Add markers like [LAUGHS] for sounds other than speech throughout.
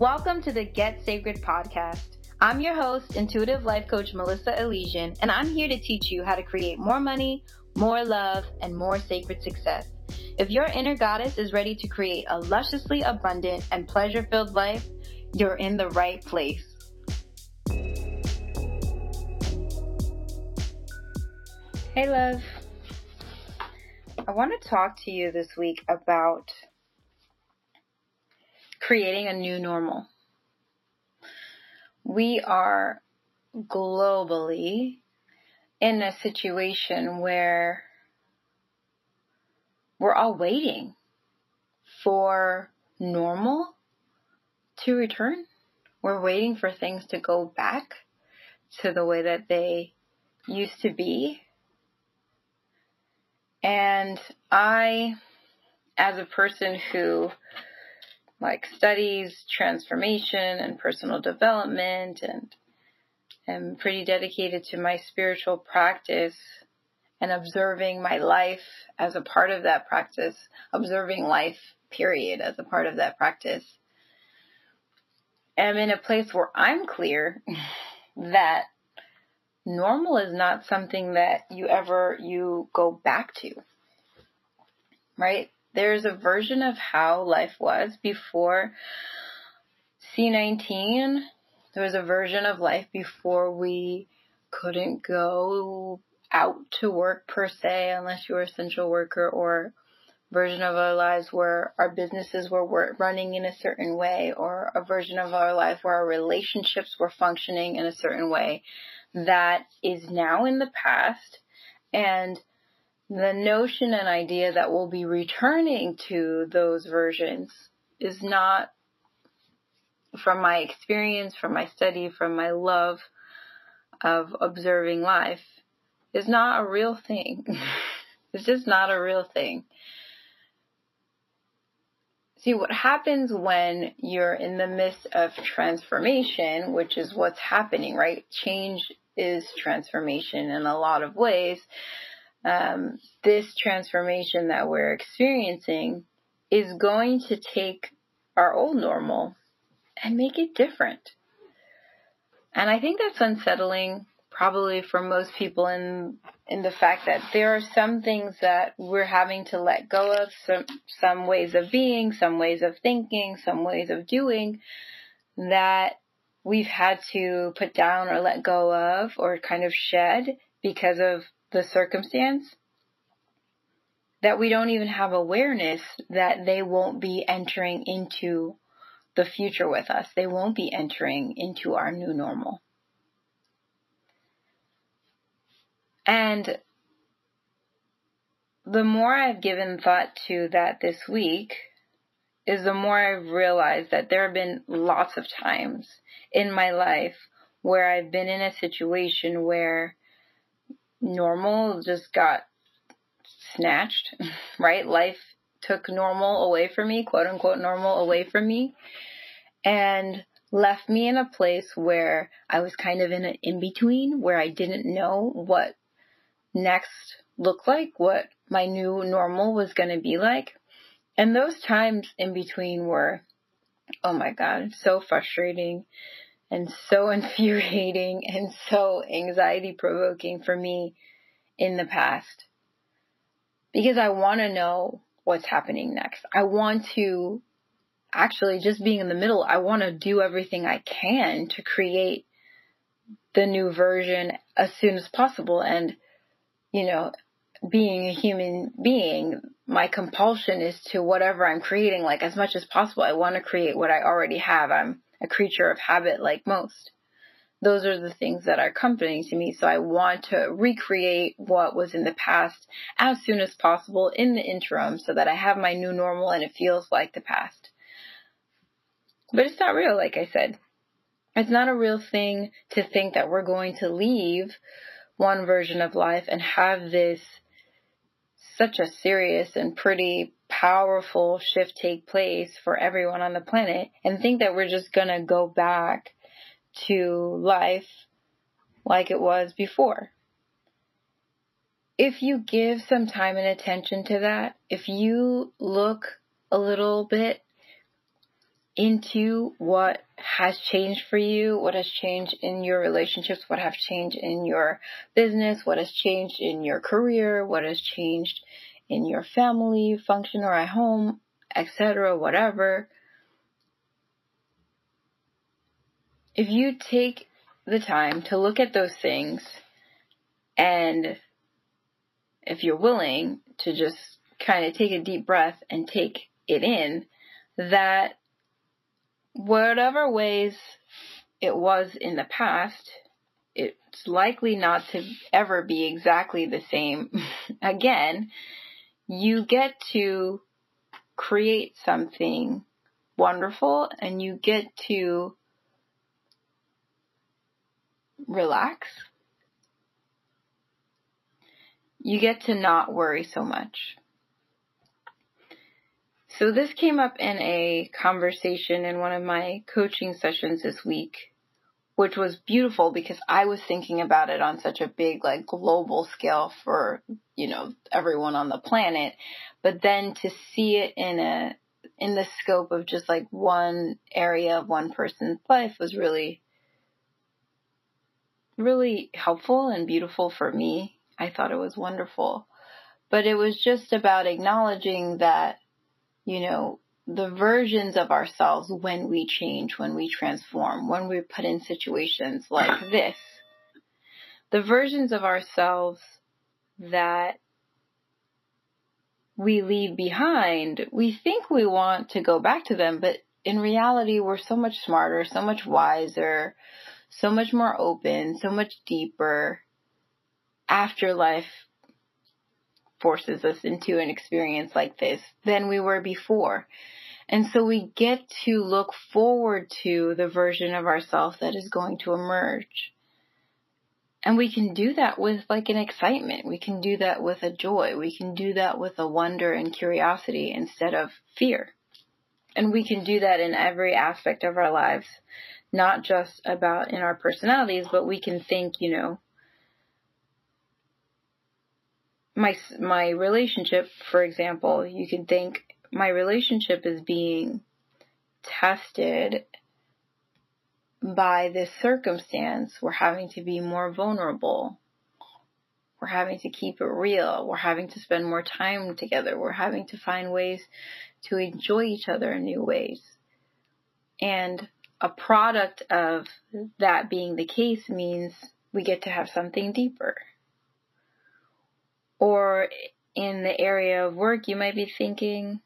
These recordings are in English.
Welcome to the Get Sacred podcast. I'm your host, intuitive life coach Melissa Elysian, and I'm here to teach you how to create more money, more love, and more sacred success. If your inner goddess is ready to create a lusciously abundant and pleasure filled life, you're in the right place. Hey, love. I want to talk to you this week about creating a new normal. We are globally in a situation where we're all waiting for normal to return. We're waiting for things to go back to the way that they used to be. And I, as a person who like studies transformation and personal development and am pretty dedicated to my spiritual practice and observing my life as a part of that practice, observing life, period, as a part of that practice. am in a place where I'm clear [LAUGHS] that normal is not something that you ever you go back to. Right? There's a version of how life was before C19. There was a version of life before we couldn't go out to work per se unless you were essential worker or version of our lives where our businesses were running in a certain way or a version of our life where our relationships were functioning in a certain way that is now in the past and the notion and idea that we'll be returning to those versions is not from my experience, from my study, from my love of observing life is not a real thing. [LAUGHS] it's just not a real thing. See, what happens when you're in the midst of transformation, which is what's happening, right? Change is transformation in a lot of ways. Um, this transformation that we're experiencing is going to take our old normal and make it different. And I think that's unsettling probably for most people in in the fact that there are some things that we're having to let go of some some ways of being some ways of thinking some ways of doing that we've had to put down or let go of or kind of shed because of the circumstance that we don't even have awareness that they won't be entering into the future with us. They won't be entering into our new normal. And the more I've given thought to that this week, is the more I've realized that there have been lots of times in my life where I've been in a situation where normal just got snatched, [LAUGHS] right? Life took normal away from me, quote unquote normal away from me, and left me in a place where I was kind of in an in between where I didn't know what next looked like, what my new normal was going to be like. And those times in between were, oh my God, so frustrating and so [LAUGHS] infuriating and so anxiety provoking for me in the past. Because I want to know what's happening next. I want to actually just being in the middle, I want to do everything I can to create the new version as soon as possible. And you know, being a human being, my compulsion is to whatever I'm creating, like as much as possible. I want to create what I already have. I'm a creature of habit like most. Those are the things that are comforting to me. So I want to recreate what was in the past as soon as possible in the interim so that I have my new normal and it feels like the past. But it's not real, like I said. It's not a real thing to think that we're going to leave one version of life and have this such a serious and pretty powerful shift take place for everyone on the planet and think that we're just going to go back to life like it was before. If you give some time and attention to that, if you look a little bit into what has changed for you, what has changed in your relationships, what has changed in your business, what has changed in your career, what has changed in your family function or at home, etc., whatever. If you take the time to look at those things and if you're willing to just kind of take a deep breath and take it in, that whatever ways it was in the past, it's likely not to ever be exactly the same [LAUGHS] again. You get to create something wonderful and you get to relax. You get to not worry so much. So this came up in a conversation in one of my coaching sessions this week, which was beautiful because I was thinking about it on such a big, like global scale for, you know, everyone on the planet. But then to see it in a, in the scope of just like one area of one person's life was really, really helpful and beautiful for me. I thought it was wonderful. But it was just about acknowledging that you know, the versions of ourselves when we change, when we transform, when we're put in situations like [CLEARS THROAT] this. The versions of ourselves that we leave behind, we think we want to go back to them, but in reality, we're so much smarter, so much wiser, so much more open, so much deeper. Afterlife forces us into an experience like this than we were before. And so we get to look forward to the version of ourselves that is going to emerge. And we can do that with like an excitement. We can do that with a joy. We can do that with a wonder and curiosity instead of fear. And we can do that in every aspect of our lives, not just about in our personalities, but we can think, you know, my my relationship, for example, you can think my relationship is being tested by this circumstance. We're having to be more vulnerable. We're having to keep it real. We're having to spend more time together. We're having to find ways to enjoy each other in new ways. And a product of that being the case means we get to have something deeper. Or in the area of work, you might be thinking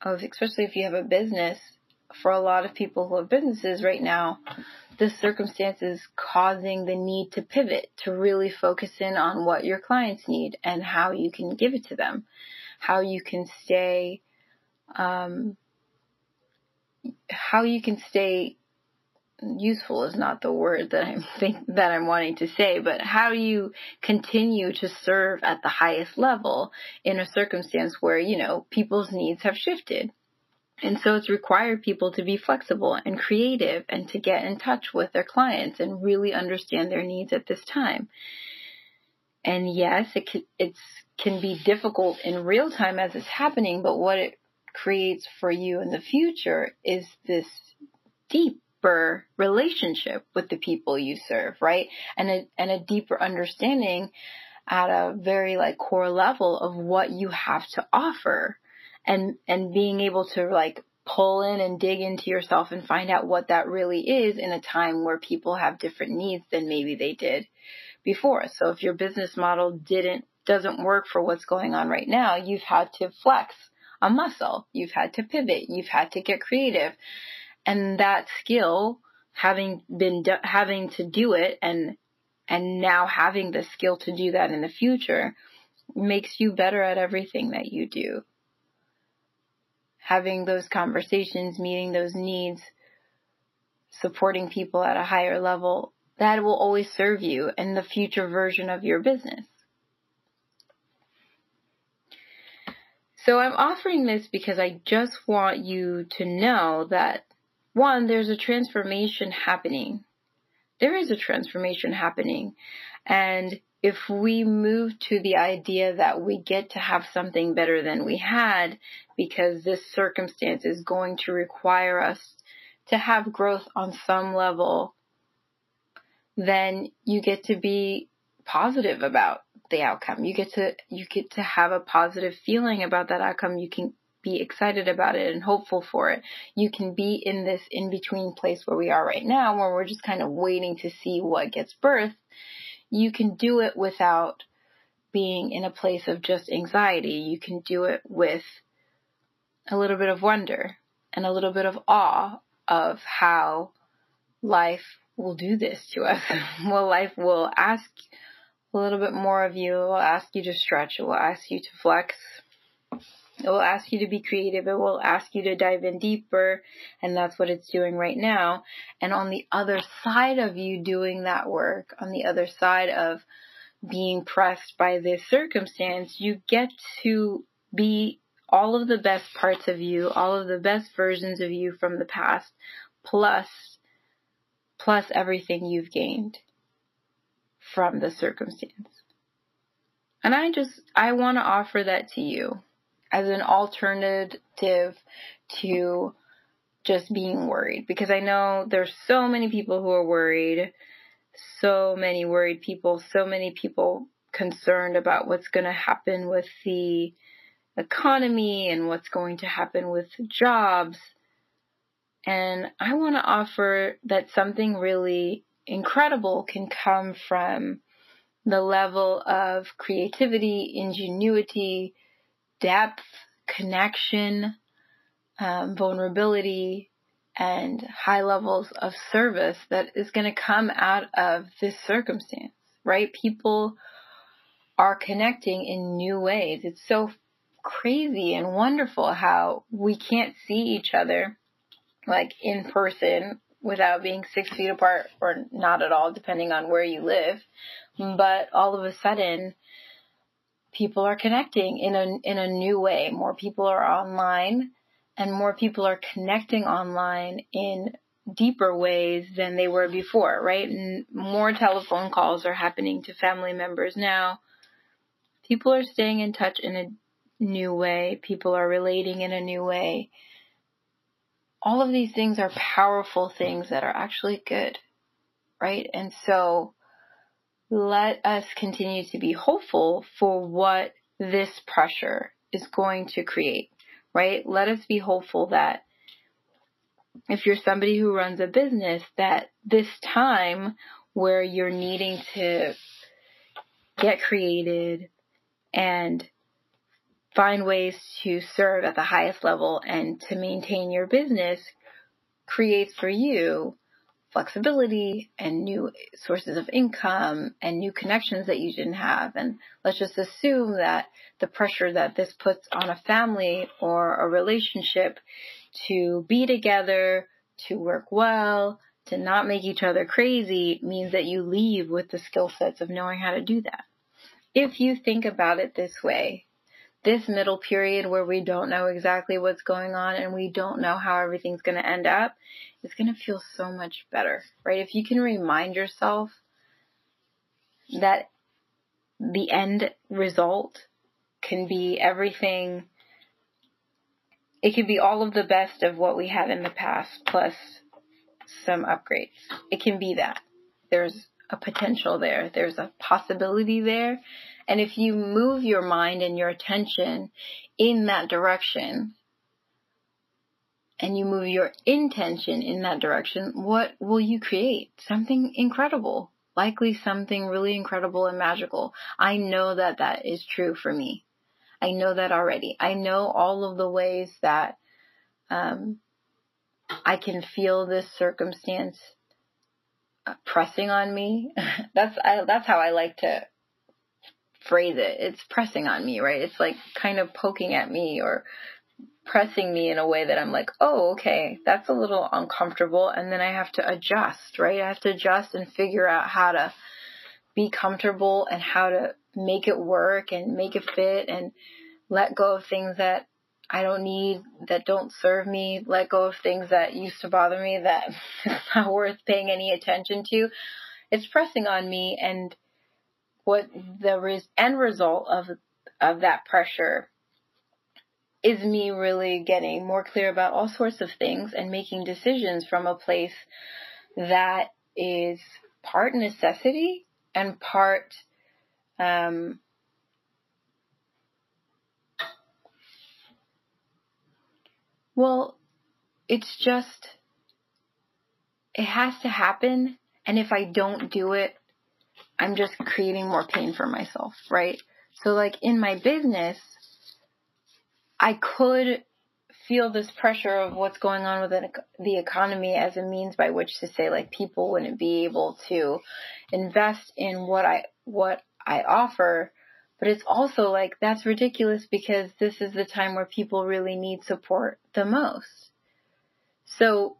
of, especially if you have a business, for a lot of people who have businesses right now, the circumstances causing the need to pivot, to really focus in on what your clients need and how you can give it to them, how you can stay, um, how you can stay useful is not the word that I'm [LAUGHS] think that I'm wanting to say, but how you continue to serve at the highest level in a circumstance where, you know, people's needs have shifted. And so it's required people to be flexible and creative and to get in touch with their clients and really understand their needs at this time. And yes, it can, it's can be difficult in real time as it's happening, but what it creates for you in the future is this deep deeper relationship with the people you serve, right? And a, and a deeper understanding at a very like core level of what you have to offer and, and being able to like pull in and dig into yourself and find out what that really is in a time where people have different needs than maybe they did before. So if your business model didn't, doesn't work for what's going on right now, you've had to flex a muscle. You've had to pivot. You've had to get creative and that skill having been having to do it and and now having the skill to do that in the future makes you better at everything that you do. Having those conversations meeting those needs supporting people at a higher level that will always serve you in the future version of your business. So I'm offering this because I just want you to know that one, there's a transformation happening. There is a transformation happening. And if we move to the idea that we get to have something better than we had because this circumstance is going to require us to have growth on some level, then you get to be positive about the outcome. You get to you get to have a positive feeling about that outcome. You can be excited about it and hopeful for it. You can be in this in between place where we are right now where we're just kind of waiting to see what gets birthed you can do it without being in a place of just anxiety. You can do it with a little bit of wonder and a little bit of awe of how life will do this to us. [LAUGHS] well, life will ask a little bit more of you. It will ask you to stretch. It will ask you to flex. It will ask you to be creative. It will ask you to dive in deeper. And that's what it's doing right now. And on the other side of you doing that work, on the other side of being pressed by this circumstance, you get to be all of the best parts of you, all of the best versions of you from the past, plus, plus everything you've gained from the circumstance. And I just, I want to offer that to you as an alternative to just being worried because I know there's so many people who are worried, so many worried people, so many people concerned about what's going to happen with the economy and what's going to happen with jobs. And I want to offer that something really incredible can come from the level of creativity, ingenuity, depth, connection, um, vulnerability, and high levels of service that is going to come out of this circumstance, right? People are connecting in new ways. It's so crazy and wonderful how we can't see each other like in person without being six feet apart or not at all, depending on where you live. But all of a sudden, people are connecting in a in a new way. More people are online and more people are connecting online in deeper ways than they were before, right? And more telephone calls are happening to family members now. People are staying in touch in a new way. People are relating in a new way. All of these things are powerful things that are actually good, right? And so let us continue to be hopeful for what this pressure is going to create, right? Let us be hopeful that if you're somebody who runs a business, that this time where you're needing to get created and find ways to serve at the highest level and to maintain your business creates for you flexibility and new sources of income and new connections that you didn't have. And let's just assume that the pressure that this puts on a family or a relationship to be together, to work well, to not make each other crazy means that you leave with the skill sets of knowing how to do that. If you think about it this way, this middle period where we don't know exactly what's going on and we don't know how everything's going to end up is going to feel so much better, right? If you can remind yourself that the end result can be everything, it can be all of the best of what we had in the past plus some upgrades. It can be that. There's a potential there, there's a possibility there and if you move your mind and your attention in that direction, and you move your intention in that direction, what will you create? Something incredible. Likely something really incredible and magical. I know that that is true for me. I know that already. I know all of the ways that um, I can feel this circumstance uh, pressing on me. [LAUGHS] that's I, that's how I like to phrase it. It's pressing on me, right? It's like kind of poking at me or pressing me in a way that I'm like, oh, okay, that's a little uncomfortable. And then I have to adjust, right? I have to adjust and figure out how to be comfortable and how to make it work and make it fit and let go of things that I don't need, that don't serve me, let go of things that used to bother me that [LAUGHS] it's not worth paying any attention to. It's pressing on me and what the res- end result of of that pressure is me really getting more clear about all sorts of things and making decisions from a place that is part necessity and part um, well, it's just it has to happen and if I don't do it, I'm just creating more pain for myself, right? So like in my business, I could feel this pressure of what's going on with the economy as a means by which to say like people wouldn't be able to invest in what I what I offer but it's also like that's ridiculous because this is the time where people really need support the most so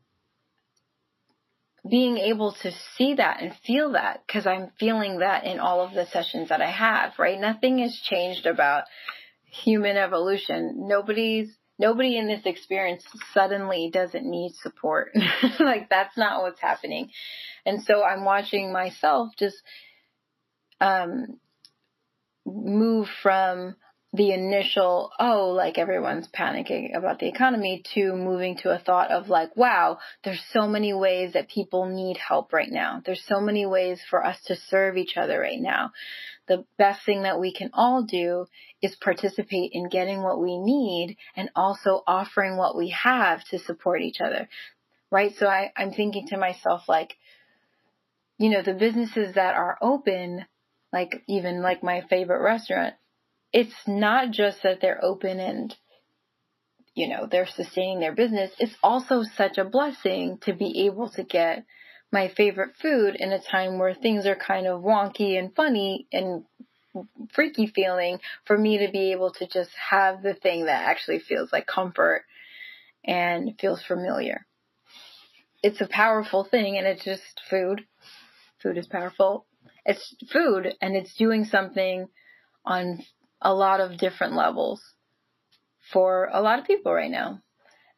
being able to see that and feel that because I'm feeling that in all of the sessions that I have, right? Nothing has changed about human evolution. Nobody's nobody in this experience suddenly doesn't need support. [LAUGHS] like that's not what's happening. And so I'm watching myself just um move from the initial, oh, like everyone's panicking about the economy to moving to a thought of like, wow, there's so many ways that people need help right now. There's so many ways for us to serve each other right now. The best thing that we can all do is participate in getting what we need and also offering what we have to support each other. Right? So I, I'm thinking to myself like, you know, the businesses that are open, like even like my favorite restaurant, it's not just that they're open and you know they're sustaining their business. It's also such a blessing to be able to get my favorite food in a time where things are kind of wonky and funny and freaky feeling for me to be able to just have the thing that actually feels like comfort and feels familiar. It's a powerful thing and it's just food. Food is powerful. It's food and it's doing something on a lot of different levels for a lot of people right now.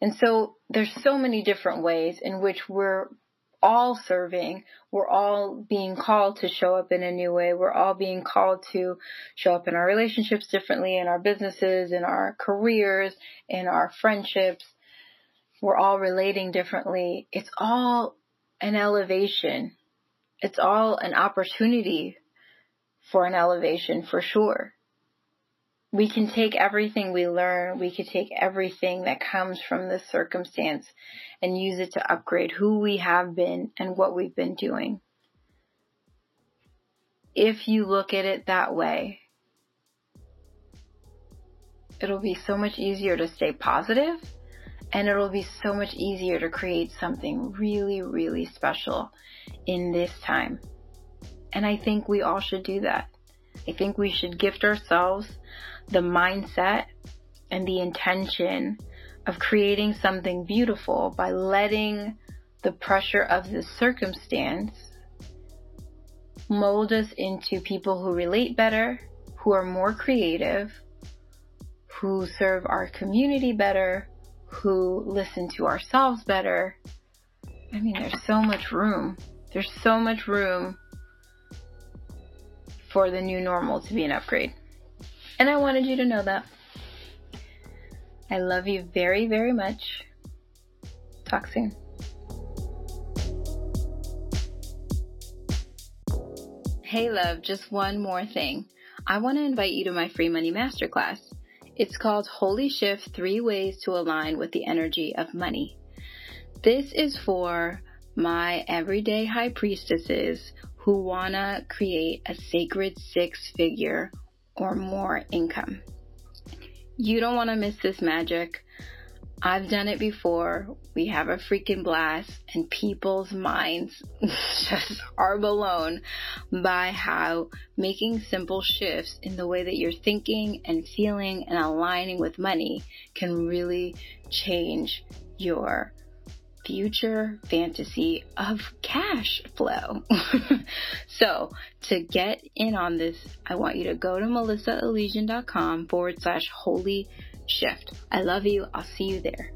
And so there's so many different ways in which we're all serving. We're all being called to show up in a new way. We're all being called to show up in our relationships differently, in our businesses, in our careers, in our friendships. We're all relating differently. It's all an elevation. It's all an opportunity for an elevation for sure we can take everything we learn, we can take everything that comes from this circumstance and use it to upgrade who we have been and what we've been doing. If you look at it that way, it'll be so much easier to stay positive and it'll be so much easier to create something really, really special in this time. And I think we all should do that. I think we should gift ourselves the mindset and the intention of creating something beautiful by letting the pressure of the circumstance mold us into people who relate better, who are more creative, who serve our community better, who listen to ourselves better. I mean, there's so much room. There's so much room for the new normal to be an upgrade. And I wanted you to know that. I love you very, very much. Talk soon. Hey, love, just one more thing. I want to invite you to my free money masterclass. It's called Holy Shift Three Ways to Align with the Energy of Money. This is for my everyday high priestesses who want to create a sacred six figure or more income. You don't want to miss this magic. I've done it before. We have a freaking blast, and people's minds [LAUGHS] just are blown by how making simple shifts in the way that you're thinking and feeling and aligning with money can really change your future fantasy of cash flow. [LAUGHS] so, to get in on this, I want you to go to melissaelysian.com forward slash holy shift. I love you. I'll see you there.